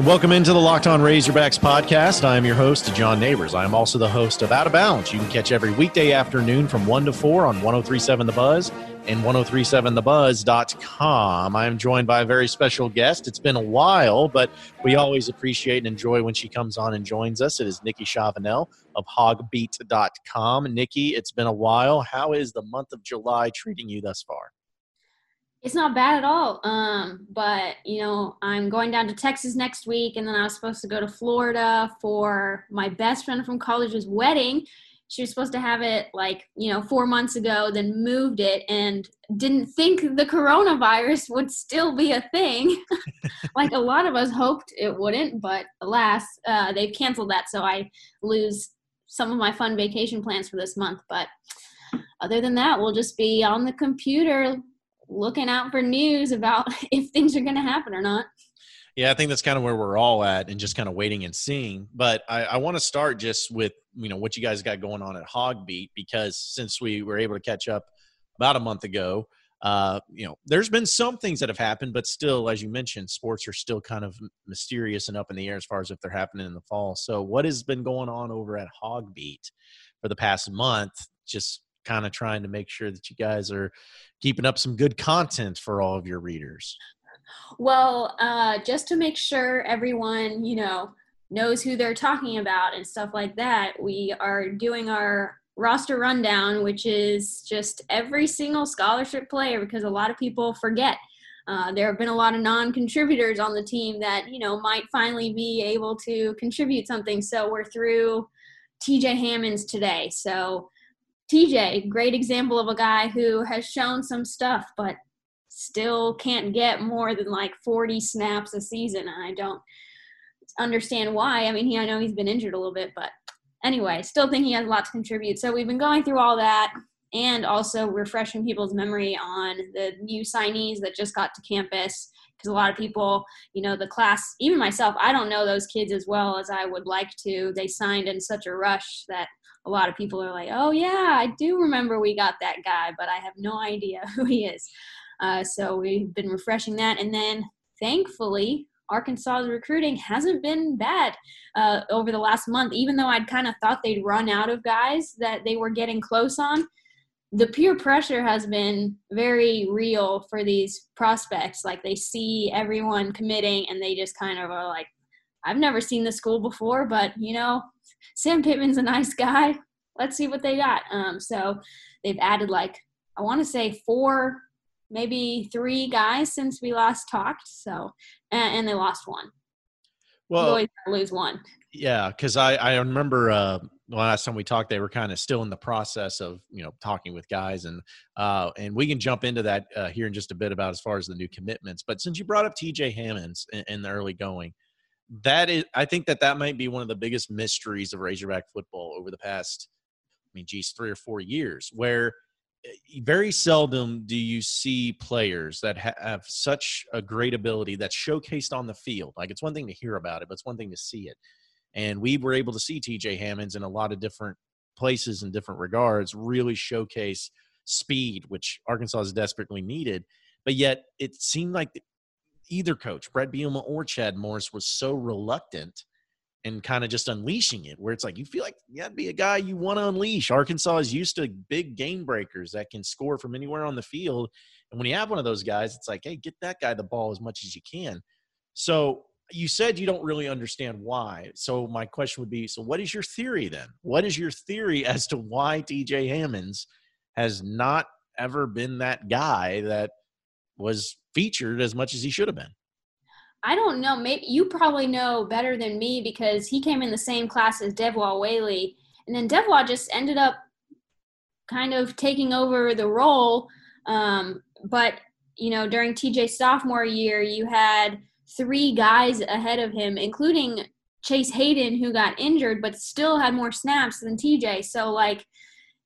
And welcome into the Locked On Razorbacks podcast. I am your host, John Neighbors. I am also the host of Out of Bounds. You can catch every weekday afternoon from 1 to 4 on 1037 The Buzz and 1037thebuzz.com. I am joined by a very special guest. It's been a while, but we always appreciate and enjoy when she comes on and joins us. It is Nikki Chavanelle of hawgbeat.com. Nikki, it's been a while. How is the month of July treating you thus far? It's not bad at all. Um, but you know, I'm going down to Texas next week, and then I was supposed to go to Florida for my best friend from college's wedding. She was supposed to have it like you know four months ago, then moved it, and didn't think the coronavirus would still be a thing. like a lot of us hoped it wouldn't, but alas, uh, they've canceled that. So I lose some of my fun vacation plans for this month. But other than that, we'll just be on the computer looking out for news about if things are going to happen or not. Yeah, I think that's kind of where we're all at and just kind of waiting and seeing. But I, I want to start just with, you know, what you guys got going on at HawgBeat because since we were able to catch up about a month ago, uh, you know, there's been some things that have happened, but still, as you mentioned, sports are still kind of mysterious and up in the air as far as if they're happening in the fall. So, what has been going on over at HawgBeat for the past month? Just kind of trying to make sure that you guys are keeping up some good content for all of your readers. Well, uh, just to make sure everyone, you know, knows who they're talking about and stuff like that, we are doing our roster rundown, which is just every single scholarship player because a lot of people forget. Uh, there have been a lot of non-contributors on the team that you know might finally be able to contribute something. So we're through TJ Hammonds today. So TJ, great example of a guy who has shown some stuff, but still can't get more than like 40 snaps a season. I don't understand why. I mean, he, I know he's been injured a little bit, but anyway, still think he has a lot to contribute. So we've been going through all that and also refreshing people's memory on the new signees that just got to campus because a lot of people, you know, the class, even myself, I don't know those kids as well as I would like to. They signed in such a rush that a lot of people are like, oh, yeah, I do remember we got that guy, but I have no idea who he is. Uh, so we've been refreshing that. And then thankfully, Arkansas's recruiting hasn't been bad uh, over the last month, even though I'd kind of thought they'd run out of guys that they were getting close on. The peer pressure has been very real for these prospects. Like they see everyone committing and they just kind of are like, I've never seen this school before, but you know, Sam Pittman's a nice guy. Let's see what they got. Um, so they've added like I want to say four, maybe three guys since we last talked. So and, and they lost one. Well, lose one. Yeah, because I I remember uh, last time we talked, they were kind of still in the process of you know talking with guys, and uh, and we can jump into that uh, here in just a bit about as far as the new commitments. But since you brought up T.J. Hammonds in, in the early going, that is i think that that might be one of the biggest mysteries of razorback football over the past i mean geez three or four years where eh, very seldom do you see players that have such a great ability that's showcased on the field. Like it's one thing to hear about it but it's one thing to see it. And we were able to see tj hammonds in a lot of different places in different regards really showcase speed which arkansas has desperately needed but yet it seemed like either coach, Bret Bielema or Chad Morris, was so reluctant and kind of just unleashing it, where it's like you feel like to be a guy you want to unleash. Arkansas is used to big game breakers that can score from anywhere on the field. And when you have one of those guys, it's like, hey, get that guy the ball as much as you can. So you said you don't really understand why. So my question would be, so what is your theory then? What is your theory as to why TJ Hammonds has not ever been that guy that was featured as much as he should have been. I don't know. Maybe you probably know better than me because he came in the same class as Devwah Whaley, and then Devwah just ended up kind of taking over the role. Um, but you know, during TJ's sophomore year, you had three guys ahead of him, including Chase Hayden, who got injured but still had more snaps than TJ. So like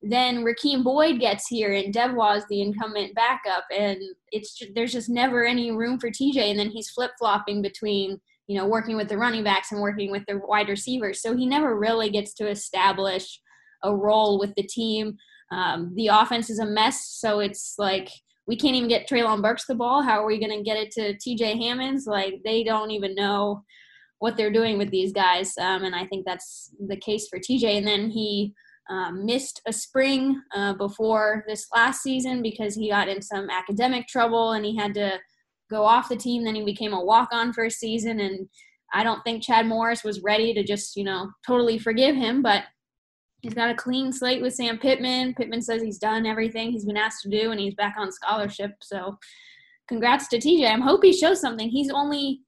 then Rakeem Boyd gets here and Devwah is the incumbent backup, and it's there's just never any room for TJ, and then he's flip flopping between you know working with the running backs and working with the wide receivers, so he never really gets to establish a role with the team. Um, the offense is a mess, so it's like we can't even get Treylon Burks the ball. How are we going to get it to TJ Hammonds? Like they don't even know what they're doing with these guys. Um, and I think that's the case for TJ. And then he um, missed a spring uh, before this last season because he got in some academic trouble and he had to go off the team. Then he became a walk on for a season. And I don't think Chad Morris was ready to just, you know, totally forgive him. But he's got a clean slate with Sam Pittman. Pittman says he's done everything he's been asked to do and he's back on scholarship. So congrats to TJ. I hope he shows something. He's only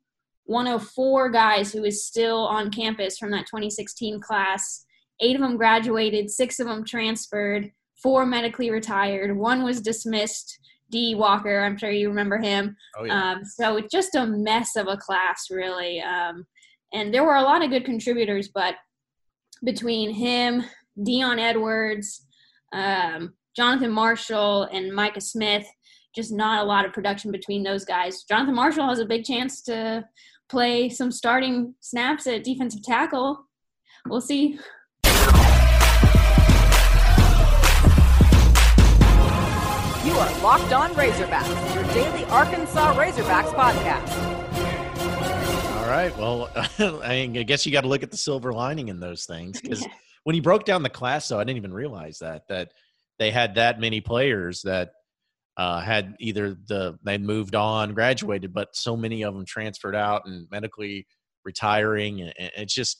one of four guys who is still on campus from that 2016 class. Eight of them graduated, six of them transferred, four medically retired, one was dismissed. D. Walker, I'm sure you remember him. Oh, yeah. Um, so it's just a mess of a class, really. Um, and there were a lot of good contributors, but between him, Dion Edwards, um, Jonathan Marshall, and Micah Smith, just not a lot of production between those guys. Jonathan Marshall has a big chance to play some starting snaps at defensive tackle. We'll see. You are Locked On Razorbacks, your daily Arkansas Razorbacks podcast. All right. Well, I guess you got to look at the silver lining in those things because when you broke down the class, though, I didn't even realize that that they had that many players that uh, had either the they moved on, graduated, but so many of them transferred out and medically retiring, and, and it's just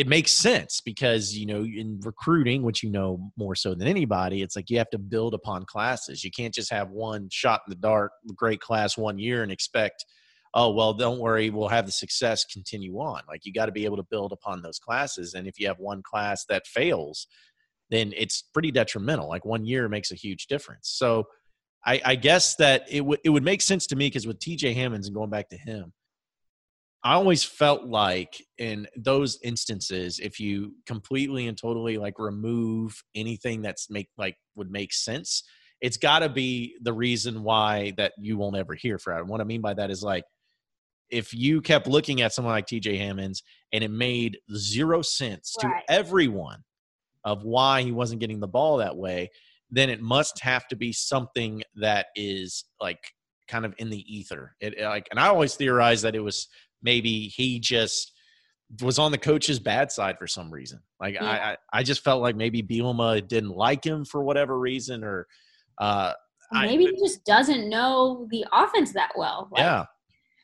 it makes sense because you know in recruiting which you know more so than anybody it's like you have to build upon classes. You can't just have one shot in the dark great class one year and expect oh well don't worry we'll have the success continue on. Like you got to be able to build upon those classes and if you have one class that fails then it's pretty detrimental. Like one year makes a huge difference. So I, I guess that it would it would make sense to me because with TJ Hammonds and going back to him, I always felt like in those instances, if you completely and totally like remove anything that's make like would make sense, it's got to be the reason why that you won't ever hear from. And what I mean by that is like if you kept looking at someone like TJ Hammonds and it made zero sense right. to everyone of why he wasn't getting the ball that way, then it must have to be something that is like kind of in the ether. It like, and I always theorized that it was maybe he just was on the coach's bad side for some reason. Like yeah. I, I, just felt like maybe Bielema didn't like him for whatever reason, or uh, maybe I, he just doesn't know the offense that well. Like, yeah,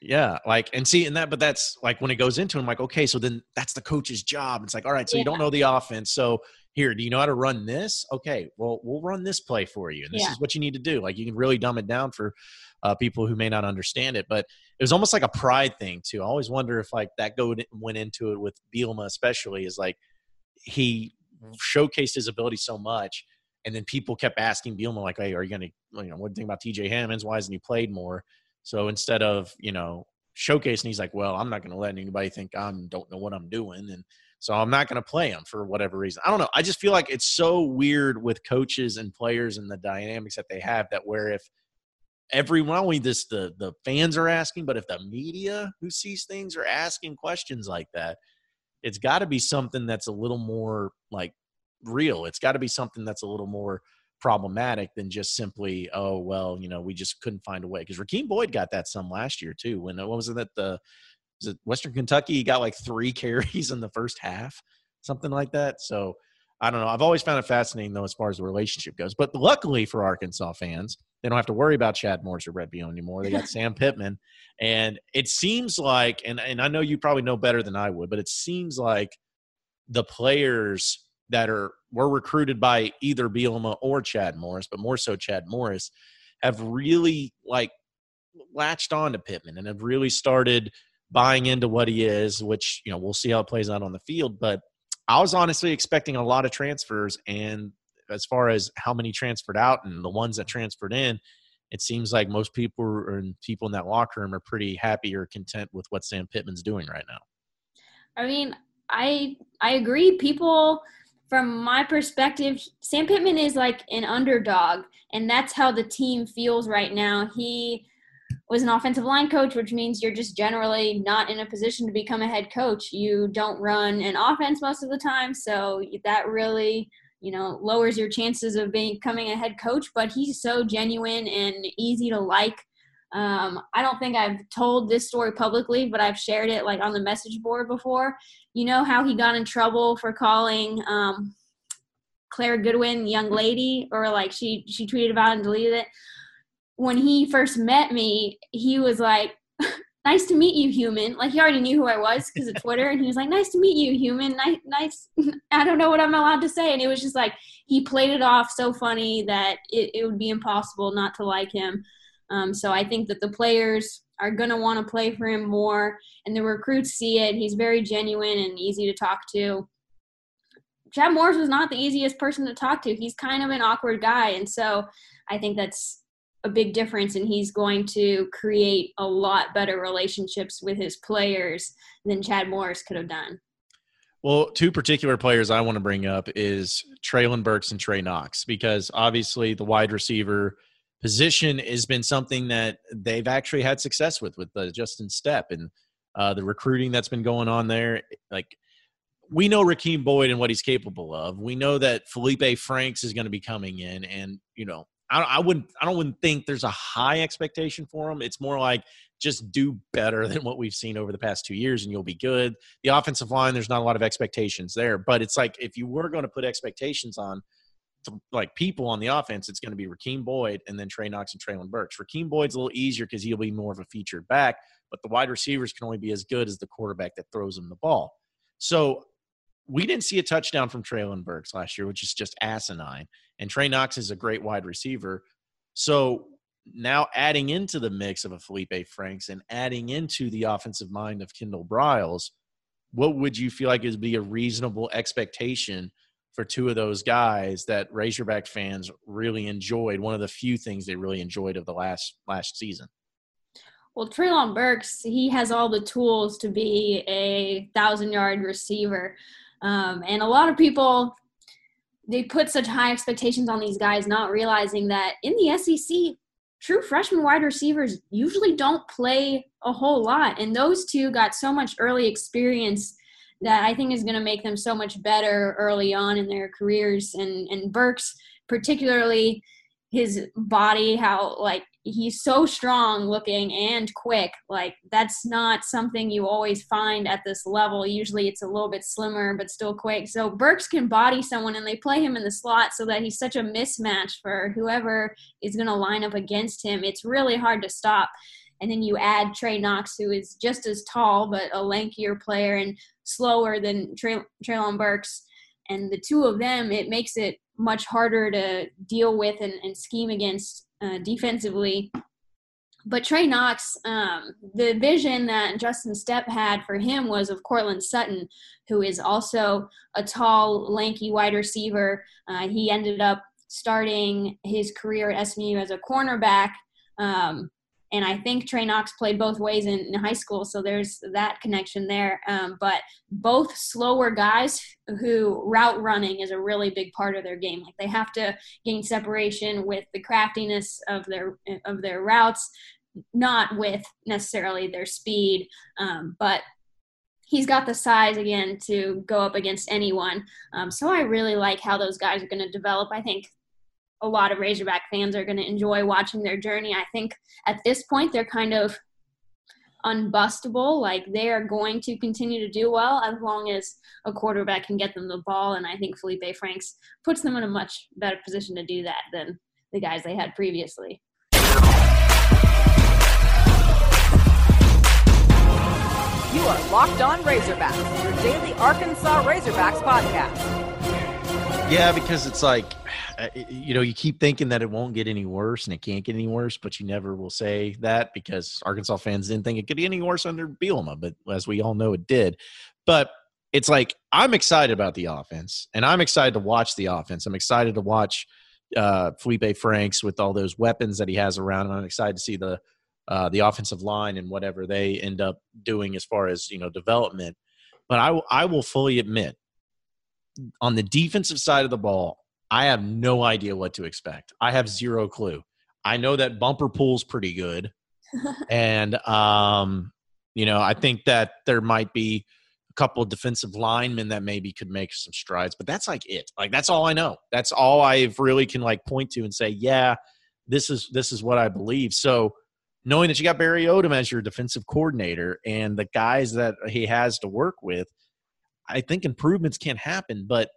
yeah. Like and see, and that, but that's like when it goes into him, like okay, so then that's the coach's job. It's like all right, so yeah. you don't know the offense, so here, do you know how to run this? Okay, well, we'll run this play for you. And this yeah. is what you need to do. Like you can really dumb it down for uh, people who may not understand it. But it was almost like a pride thing too. I always wonder if like that go went into it with Bielema especially is like he showcased his ability so much. And then people kept asking Bielema, like, hey, are you going to, you know, what do you think about TJ Hammonds? Why hasn't he played more? So instead of, you know, showcasing, he's like, well, I'm not going to let anybody think I don't know what I'm doing. And so I'm not going to play him for whatever reason. I don't know. I just feel like it's so weird with coaches and players and the dynamics that they have that where if everyone only this the the fans are asking, but if the media who sees things are asking questions like that, it's got to be something that's a little more like real. It's got to be something that's a little more problematic than just simply, oh well, you know, we just couldn't find a way. Because Rakeem Boyd got that some last year too. When uh, what was it that the was it Western Kentucky? He got like three carries in the first half, something like that. So I don't know. I've always found it fascinating though, as far as the relationship goes. But luckily for Arkansas fans, they don't have to worry about Chad Morris or Bret Bielema anymore. They got Sam Pittman, and it seems like, and and I know you probably know better than I would, but it seems like the players that are were recruited by either Bielema or Chad Morris, but more so Chad Morris, have really like latched on to Pittman and have really started buying into what he is, which, you know, we'll see how it plays out on the field. But I was honestly expecting a lot of transfers. And as far as how many transferred out and the ones that transferred in, it seems like most people and people in that locker room are pretty happy or content with what Sam Pittman's doing right now. I mean, I I agree. People from my perspective, Sam Pittman is like an underdog, and that's how the team feels right now. He was an offensive line coach, which means you're just generally not in a position to become a head coach. You don't run an offense most of the time, so that really, you know, lowers your chances of being becoming a head coach. But he's so genuine and easy to like Um, I don't think I've told this story publicly, but I've shared it like on the message board before. You know how he got in trouble for calling um, Claire Goodwin young lady, or like she she tweeted about and deleted it. When he first met me, he was like, "Nice to meet you, human." Like he already knew who I was because of Twitter, and he was like, "Nice to meet you, human." Nice, nice. I don't know what I'm allowed to say, and it was just like he played it off so funny that it, it would be impossible not to like him. Um, so I think that the players are going to want to play for him more, and the recruits see it. He's very genuine and easy to talk to. Chad Morris was not the easiest person to talk to. He's kind of an awkward guy, and so I think that's a big difference. And he's going to create a lot better relationships with his players than Chad Morris could have done. Well, two particular players I want to bring up is Treylon Burks and Trey Knox because obviously the wide receiver position has been something that they've actually had success with with uh, Justin Stepp and uh, the recruiting that's been going on there. Like we know Rakeem Boyd and what he's capable of. We know that Felipe Franks is going to be coming in, and you know I, I wouldn't I don't wouldn't think there's a high expectation for him. It's more like just do better than what we've seen over the past two years, and you'll be good. The offensive line, there's not a lot of expectations there, but it's like if you were going to put expectations on like people on the offense, it's going to be Rakeem Boyd and then Trey Knox and Treylon Burks. Rakeem Boyd's a little easier because he'll be more of a featured back, but the wide receivers can only be as good as the quarterback that throws them the ball. So we didn't see a touchdown from Treylon Burks last year, which is just asinine. And Trey Knox is a great wide receiver. So now adding into the mix of a Felipe Franks and adding into the offensive mind of Kendall Briles, what would you feel like would be a reasonable expectation – for two of those guys that Razorback fans really enjoyed. One of the few things they really enjoyed of the last last season. Well, Treylon Burks, he has all the tools to be a thousand yard receiver, um, and a lot of people they put such high expectations on these guys, not realizing that in the SEC, true freshman wide receivers usually don't play a whole lot, and those two got so much early experience that I think is going to make them so much better early on in their careers. And and Burks, particularly his body, how like he's so strong looking and quick. Like that's not something you always find at this level. Usually it's a little bit slimmer but still quick. So Burks can body someone and they play him in the slot so that he's such a mismatch for whoever is going to line up against him. It's really hard to stop. And then you add Trey Knox, who is just as tall but a lankier player and slower than Trey, Treylon Burks. And the two of them, it makes it much harder to deal with and, and scheme against uh, defensively. But Trey Knox, um, the vision that Justin Stepp had for him was of Courtland Sutton, who is also a tall, lanky wide receiver. Uh, he ended up starting his career at SMU as a cornerback. Um, and I think Trey Knox played both ways in, in high school, so there's that connection there. Um, but both slower guys who route running is a really big part of their game. Like they have to gain separation with the craftiness of their of their routes, not with necessarily their speed. Um, but he's got the size again to go up against anyone. Um, so I really like how those guys are going to develop. I think a lot of Razorback fans are going to enjoy watching their journey. I think at this point they're kind of unbustable. Like they are going to continue to do well as long as a quarterback can get them the ball. And I think Felipe Franks puts them in a much better position to do that than the guys they had previously. You are Locked On Razorbacks, your daily Arkansas Razorbacks podcast. Yeah, because it's like uh, you know, you keep thinking that it won't get any worse and it can't get any worse, but you never will say that because Arkansas fans didn't think it could get any worse under Bielema, but as we all know, it did. But it's like I'm excited about the offense, and I'm excited to watch the offense. I'm excited to watch uh, Felipe Franks with all those weapons that he has around, and I'm excited to see the uh, the offensive line and whatever they end up doing as far as you know development. But I, I will fully admit, on the defensive side of the ball, I have no idea what to expect. I have zero clue. I know that Bumper Pool's pretty good. and um, you know, I think that there might be a couple of defensive linemen that maybe could make some strides, but that's like it. Like that's all I know. That's all I really can like point to and say, yeah, this is this is what I believe. So knowing that you got Barry Odom as your defensive coordinator and the guys that he has to work with, I think improvements can happen, but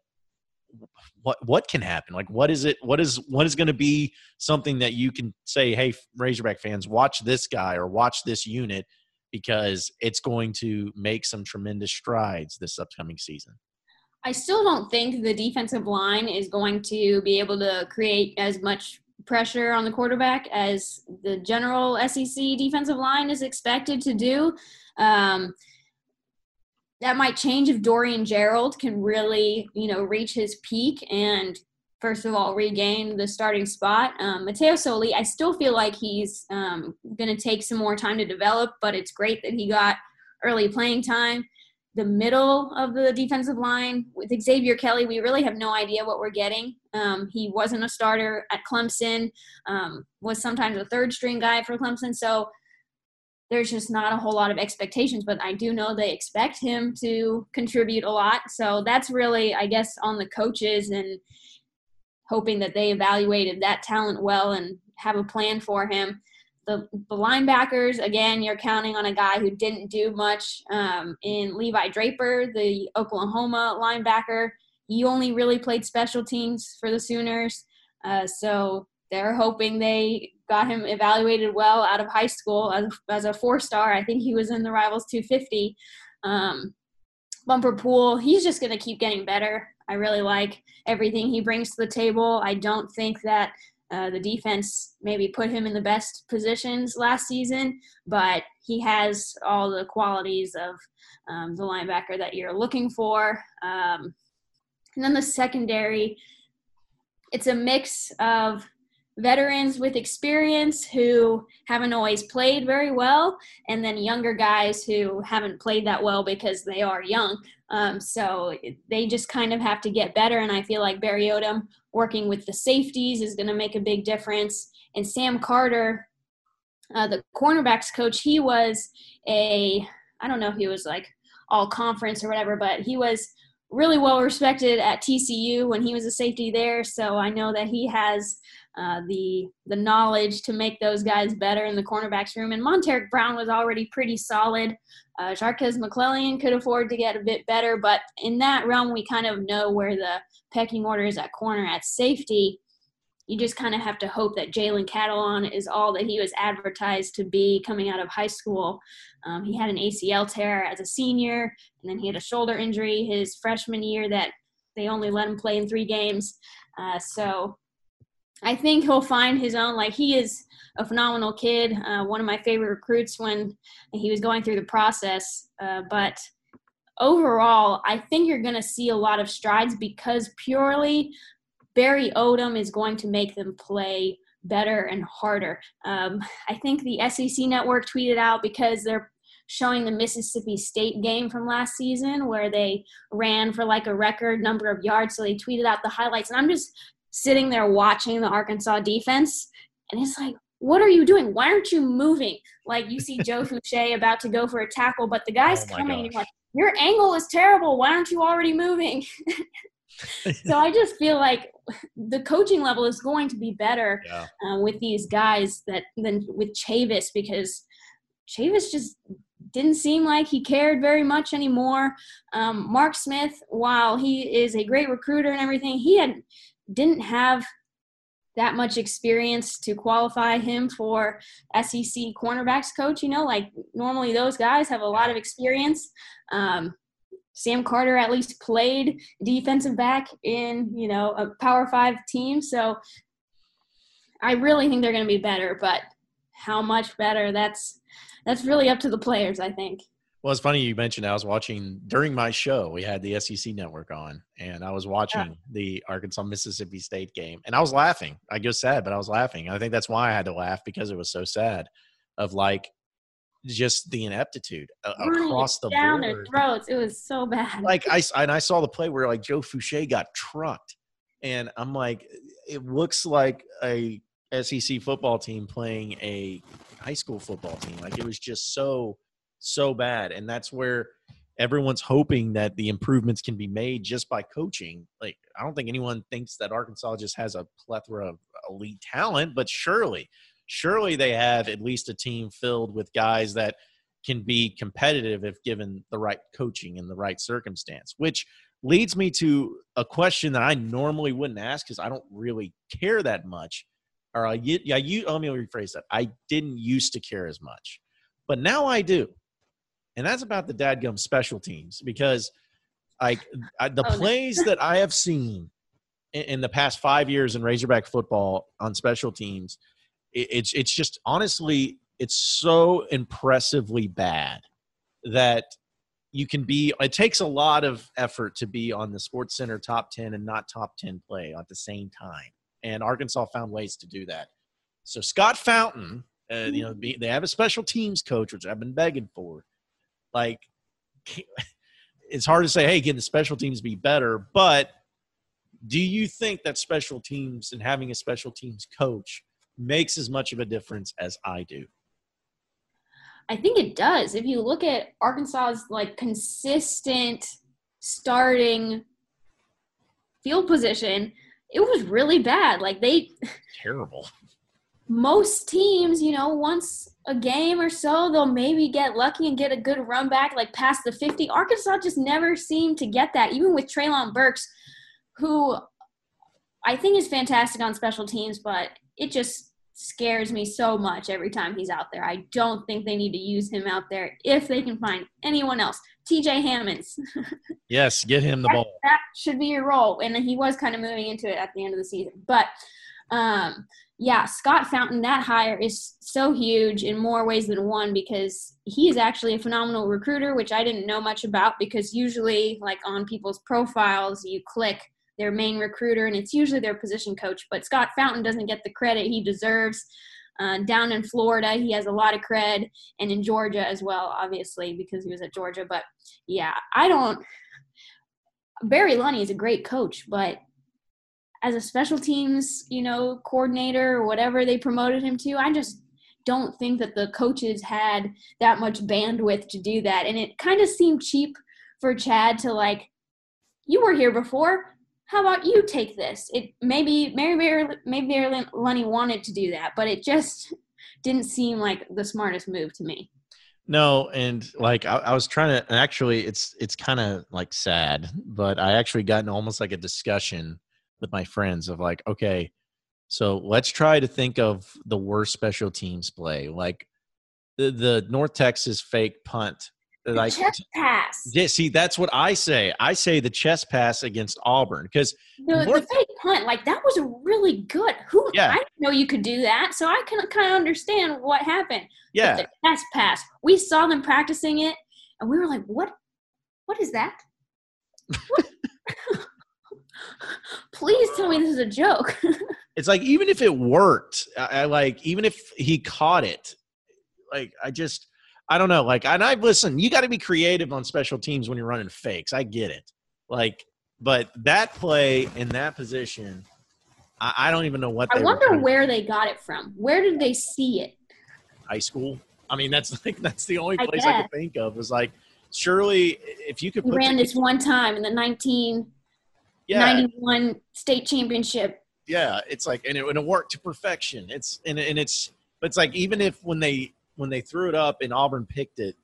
what what can happen? Like what is it what is what is going to be something that you can say, "Hey, Razorback fans, watch this guy or watch this unit because it's going to make some tremendous strides this upcoming season." I still don't think the defensive line is going to be able to create as much pressure on the quarterback as the general SEC defensive line is expected to do. Um, that might change if Dorian Gerald can really, you know, reach his peak and first of all regain the starting spot. Um, Mataio Soli, I still feel like he's um, going to take some more time to develop, but it's great that he got early playing time the middle of the defensive line with Xavier Kelly, we really have no idea what we're getting. Um, he wasn't a starter at Clemson, um, was sometimes a third string guy for Clemson. So there's just not a whole lot of expectations, but I do know they expect him to contribute a lot. So that's really, I guess, on the coaches and hoping that they evaluated that talent well and have a plan for him the, the linebackers, again, you're counting on a guy who didn't do much um, in Levi Draper, the Oklahoma linebacker. He only really played special teams for the Sooners. Uh, so they're hoping they got him evaluated well out of high school as, as a four star. I think he was in the Rivals 250. Um, Bumper Pool, he's just going to keep getting better. I really like everything he brings to the table. I don't think that uh, the defense maybe put him in the best positions last season, but he has all the qualities of um, the linebacker that you're looking for. Um, and then the secondary, it's a mix of veterans with experience who haven't always played very well, and then younger guys who haven't played that well because they are young. Um, so they just kind of have to get better. And I feel like Barry Odom working with the safeties is going to make a big difference. And Sam Carter, uh, the cornerbacks coach, he was a, I don't know he was like all conference or whatever, but he was really well respected at TCU when he was a safety there. So I know that he has uh, the the knowledge to make those guys better in the cornerbacks room. And Montaric Brown was already pretty solid. Uh, Jarques McClellion could afford to get a bit better, but in that realm, we kind of know where the pecking order is at corner. At safety, you just kind of have to hope that Jalen Catalon is all that he was advertised to be coming out of high school. Um, he had an ACL tear as a senior, and then he had a shoulder injury his freshman year that they only let him play in three games. Uh, so I think he'll find his own. Like he is a phenomenal kid, uh, one of my favorite recruits when he was going through the process. Uh, but overall, I think you're going to see a lot of strides because purely Barry Odom is going to make them play better and harder. Um, I think the SEC network tweeted out because they're showing the Mississippi State game from last season where they ran for like a record number of yards. So they tweeted out the highlights. And I'm just sitting there watching the Arkansas defense, and it's like, what are you doing? Why aren't you moving? Like you see Joe Foucha about to go for a tackle, but the guy's oh coming. And like, your angle is terrible. Why aren't you already moving? so I just feel like the coaching level is going to be better yeah. uh, with these guys that than with Chavis because Chavis just didn't seem like he cared very much anymore. Um, Mark Smith, while he is a great recruiter and everything, he had didn't have that much experience to qualify him for SEC cornerbacks coach. You know, like normally those guys have a lot of experience. Um, Sam Carter at least played defensive back in, you know, a Power Five team. So I really think they're going to be better, but how much better? That's that's really up to the players, I think. Well, it's funny you mentioned I was watching during my show. We had the SEC network on, and I was watching yeah. the Arkansas Mississippi State game, and I was laughing. I get sad, but I was laughing. I think that's why I had to laugh because it was so sad. Of like just the ineptitude uh, across the down board. their throats. It was so bad. Like I and I saw the play where like Joe Foucha got trucked, and I'm like, it looks like a SEC football team playing a high school football team. Like it was just so so bad. And that's where everyone's hoping that the improvements can be made just by coaching. Like, I don't think anyone thinks that Arkansas just has a plethora of elite talent, but surely, surely they have at least a team filled with guys that can be competitive if given the right coaching and the right circumstance, which leads me to a question that I normally wouldn't ask because I don't really care that much. Or I, yeah, you oh, let me rephrase that. I didn't used to care as much, but now I do, and that's about the dadgum special teams because, like, the Oh, no. plays that I have seen in, in the past five years in Razorback football on special teams, it, it's it's just honestly it's so impressively bad that you can be it takes a lot of effort to be on the sports center top 10 and not top 10 play at the same time. And arkansas found ways to do that. So scott fountain uh, you know they have a special teams coach which i've been begging for like it's hard to say hey can the special teams be better but do you think that special teams and having a special teams coach makes as much of a difference as i do I think it does. If you look at Arkansas's like consistent starting field position, it was really bad. Like they terrible most teams, you know, once a game or so, they'll maybe get lucky and get a good run back, like past the 50. Arkansas just never seemed to get that, even with Treylon Burks, who I think is fantastic on special teams, but it just scares me so much every time he's out there. I don't think they need to use him out there if they can find anyone else. TJ Hammonds. yes get him the ball that should be your role. And he was kind of moving into it at the end of the season. But um, yeah, Scott Fountain, that hire is so huge in more ways than one because he is actually a phenomenal recruiter, which I didn't know much about because usually, like on people's profiles, you click their main recruiter and it's usually their position coach. But Scott Fountain doesn't get the credit he deserves. Uh, down in Florida, he has a lot of cred, and in Georgia as well, obviously, because he was at Georgia. But yeah, I don't. Barry Lunney is a great coach, but as a special teams, you know, coordinator or whatever they promoted him to, I just don't think that the coaches had that much bandwidth to do that. And it kind of seemed cheap for Chad to like, you were here before. How about you take this? It maybe Mary Mary maybe Mary Lunney wanted to do that, but it just didn't seem like the smartest move to me. No, and like I, I was trying to, and actually, it's it's kind of like sad, but I actually got in almost like a discussion with my friends of like, okay, so let's try to think of the worst special teams play, like the the North Texas fake punt. Like, chest pass. yeah, see, that's what I say. I say the chest pass against Auburn because The, North- the fake punt, like that was a really good. Who Yeah. I didn't know you could do that, so I can kind of understand what happened. But yeah, the chest pass, we saw them practicing it, and we were like, "What? What is that? What? Please tell me this is a joke." it's like even if it worked, I, I like even if he caught it, like I just I don't know. Like and I've listened. You got to be creative on special teams when you're running fakes. I get it. Like, but that play in that position, I, I don't even know what. I wonder where they got it from. Where did they see it? high school. I mean, that's like that's the only place I, guess. could think of. Was like surely if you could He ran the- this one time in the 1991 yeah, 91 state championship. yeah it's like and it, and it worked to perfection. It's and, and it's but it's like even if when they when they threw it up and auburn picked it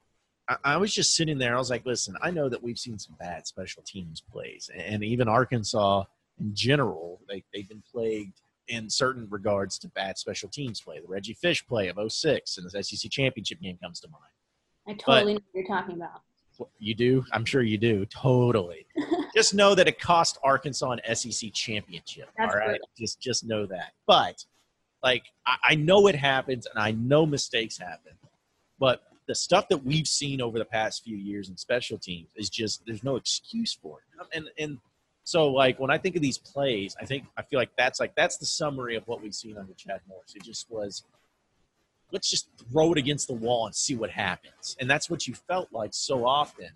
I, I was just sitting there. I was like listen i know that we've seen some bad special teams plays and even arkansas in general they, they've been plagued in certain regards to bad special teams play. The reggie fish play of 06 and the sec championship game comes to mind. I totally know what you're talking about. You do? I'm sure you do. Totally. Just know that it cost arkansas an sec championship That's all right? brutal. just just know that. But like I, I know it happens and i know mistakes happen. But the stuff that we've seen over the past few years in special teams is just there's no excuse for it. And and so like when i think of these plays i think i feel like that's like that's the summary of what we've seen under chad morris. It just was let's just throw it against the wall and see what happens and that's what you felt like so often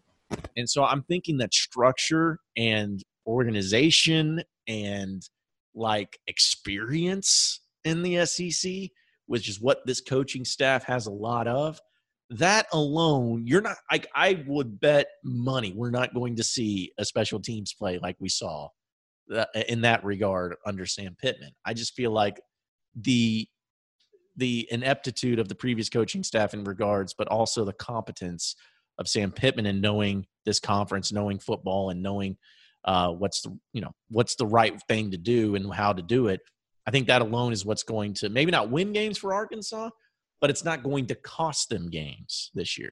and so I'm thinking that structure and organization and like experience in the SEC, which is what this coaching staff has a lot of, that alone, you're not like I would bet money we're not going to see a special teams play like we saw uh, in that regard under Sam Pittman. I just feel like the the ineptitude of the previous coaching staff in regards, but also the competence of Sam Pittman and knowing this conference, knowing football, and knowing uh, what's the you know what's the right thing to do and how to do it. I think that alone is what's going to maybe not win games for Arkansas, but it's not going to cost them games this year.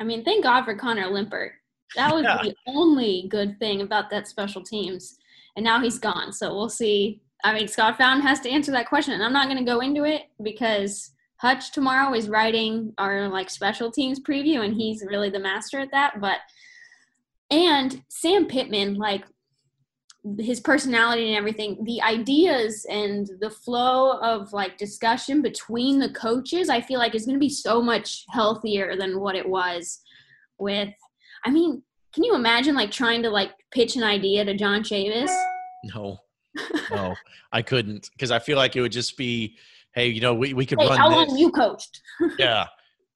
I mean, thank God for Connor Limpert. That was yeah. the only good thing about that special teams. And now he's gone. So we'll see. I mean, Scott Fountain has to answer that question. And I'm not going to go into it because Hutch tomorrow is writing our like special teams preview and he's really the master at that. But, and Sam Pittman, like his personality and everything the ideas and the flow of like discussion between the coaches i feel like is going to be so much healthier than what it was with i mean can you imagine like trying to like pitch an idea to john chavis no no i couldn't because i feel like it would just be hey you know we, we could hey, run how this. long you coached yeah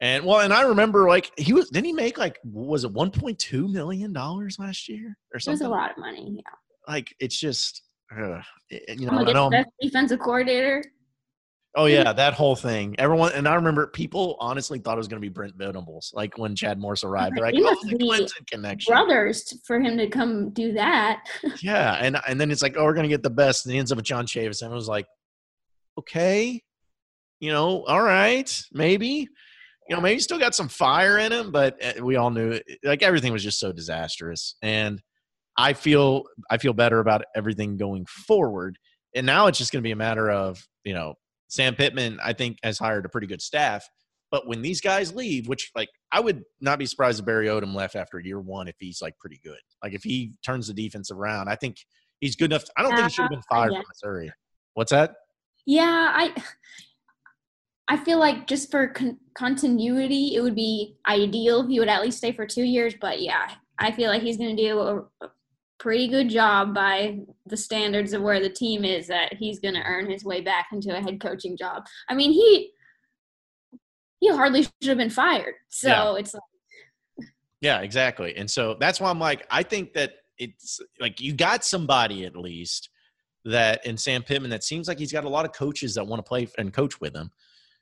and well, and I remember like he was didn't he make like was it one point two million dollars last year or something? It was a lot of money, yeah like it's just uh, you know, I'm know best defensive coordinator. Oh yeah, that whole thing. Everyone and I remember people honestly thought it was going to be Brent Venables. Like when Chad Morris arrived, they're like, "Oh, the Clemson connection." Brothers for him to come do that. yeah, and and then it's like, "Oh, we're going to get the best." And it ends up with John Chavis, and I was like, "Okay, you know, all right, maybe." You know, maybe still got some fire in him, but eh, we all knew it, like everything was just so disastrous. And I feel I feel better about everything going forward. And now it's just going to be a matter of you know Sam Pittman. I think has hired a pretty good staff. But when these guys leave, which like I would not be surprised if Barry Odom left after year one if he's like pretty good. Like if he turns the defense around, I think he's good enough. I don't think he should have been fired yeah. from Missouri. What's that? Yeah, I I feel like just for con- continuity, it would be ideal if he would at least stay for two years. But yeah, I feel like he's going to do a, pretty good job by the standards of where the team is that he's going to earn his way back into a head coaching job. I mean, he he hardly should have been fired. So yeah. it's like Yeah, exactly. And so that's why I'm like I think that it's like you got somebody at least that in Sam Pittman that seems like he's got a lot of coaches that want to play and coach with him.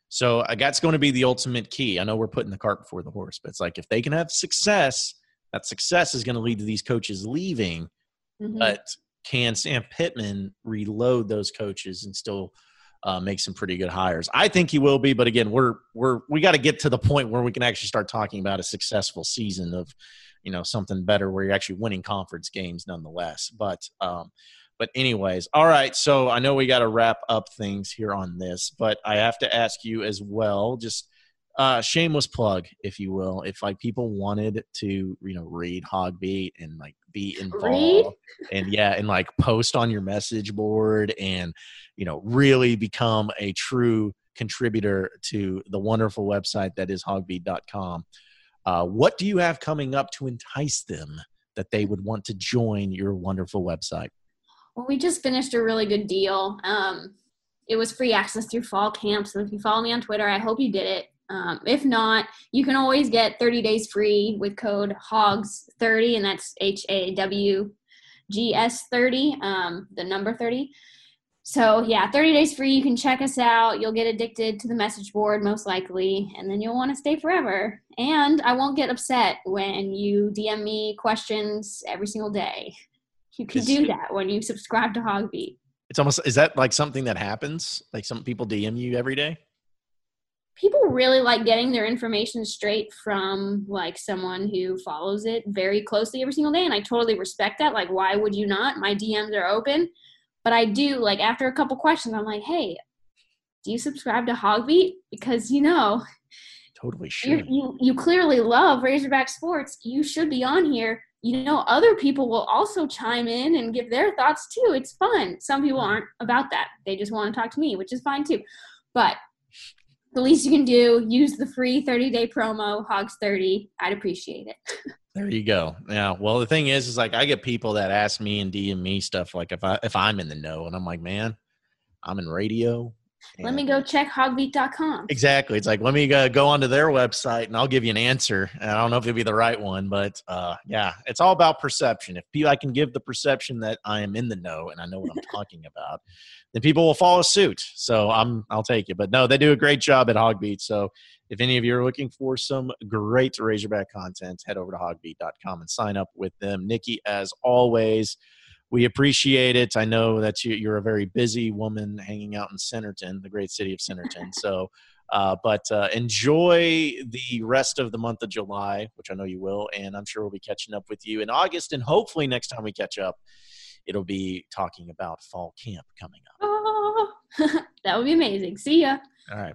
So uh, that's going to be the ultimate key. I know we're putting the cart before the horse, but it's like if they can have success that success is going to lead to these coaches leaving. Mm-hmm. But can Sam Pittman reload those coaches and still uh, make some pretty good hires? I think he will be, but again, we're we're we got to get to the point where we can actually start talking about a successful season of, you know, something better where you're actually winning conference games nonetheless. But um, but anyways, all right. So I know we got to wrap up things here on this, but I have to ask you as well, just uh shameless plug if you will if like people wanted to you know read hawgbeat and like be involved read? and yeah and like post on your message board and you know really become a true contributor to the wonderful website that is hawgbeat.com uh, what do you have coming up to entice them that they would want to join your wonderful website? Well we just finished a really good deal. Um it was free access through fall camp so if you follow me on twitter i hope you did it um, if not, you can always get 30 days free with code HAWGS30, and that's H A W G S 30, um, the number 30. So, yeah, 30 days free. You can check us out. You'll get addicted to the message board, most likely, and then you'll want to stay forever. And I won't get upset when you DM me questions every single day. You can do that when you subscribe to HawgBeat. It's almost, is that like something that happens? Like some people DM you every day? People really like getting their information straight from like someone who follows it very closely every single day and i totally respect that like why would you not? My dms are open. But i do like after a couple questions i'm like hey do you subscribe to hawgbeat? Because you know totally should. you you clearly love razorback sports. You should be on here. You know other people will also chime in and give their thoughts too. It's fun. Some people mm-hmm. aren't about that. They just want to talk to me which is fine too. But the least you can do, use the free 30 day promo, Hawgs30. I'd appreciate it. There you go. Yeah. Well, the thing is, is like I get people that ask me and DM me stuff like if I if I'm in the know, and I'm like, man, I'm in radio. Let me go check hawgbeat.com. Exactly. It's like, let me uh, go onto their website and I'll give you an answer. And I don't know if it'll be the right one, but uh, yeah, it's all about perception. If people, I can give the perception that I am in the know and I know what I'm talking about, then people will follow suit. So I'm, I'll take it. But no, they do a great job at HawgBeat. So if any of you are looking for some great Razorback content, head over to hawgbeat.com and sign up with them. Nikki, as always, we appreciate it. I know that you, are a very busy woman hanging out in Centerton, the great city of Centerton. So, uh, but uh, enjoy the rest of the month of July, which I know you will, and I'm sure we'll be catching up with you in August. And hopefully, next time we catch up, it'll be talking about fall camp coming up. Oh, that would be amazing. See ya. All right.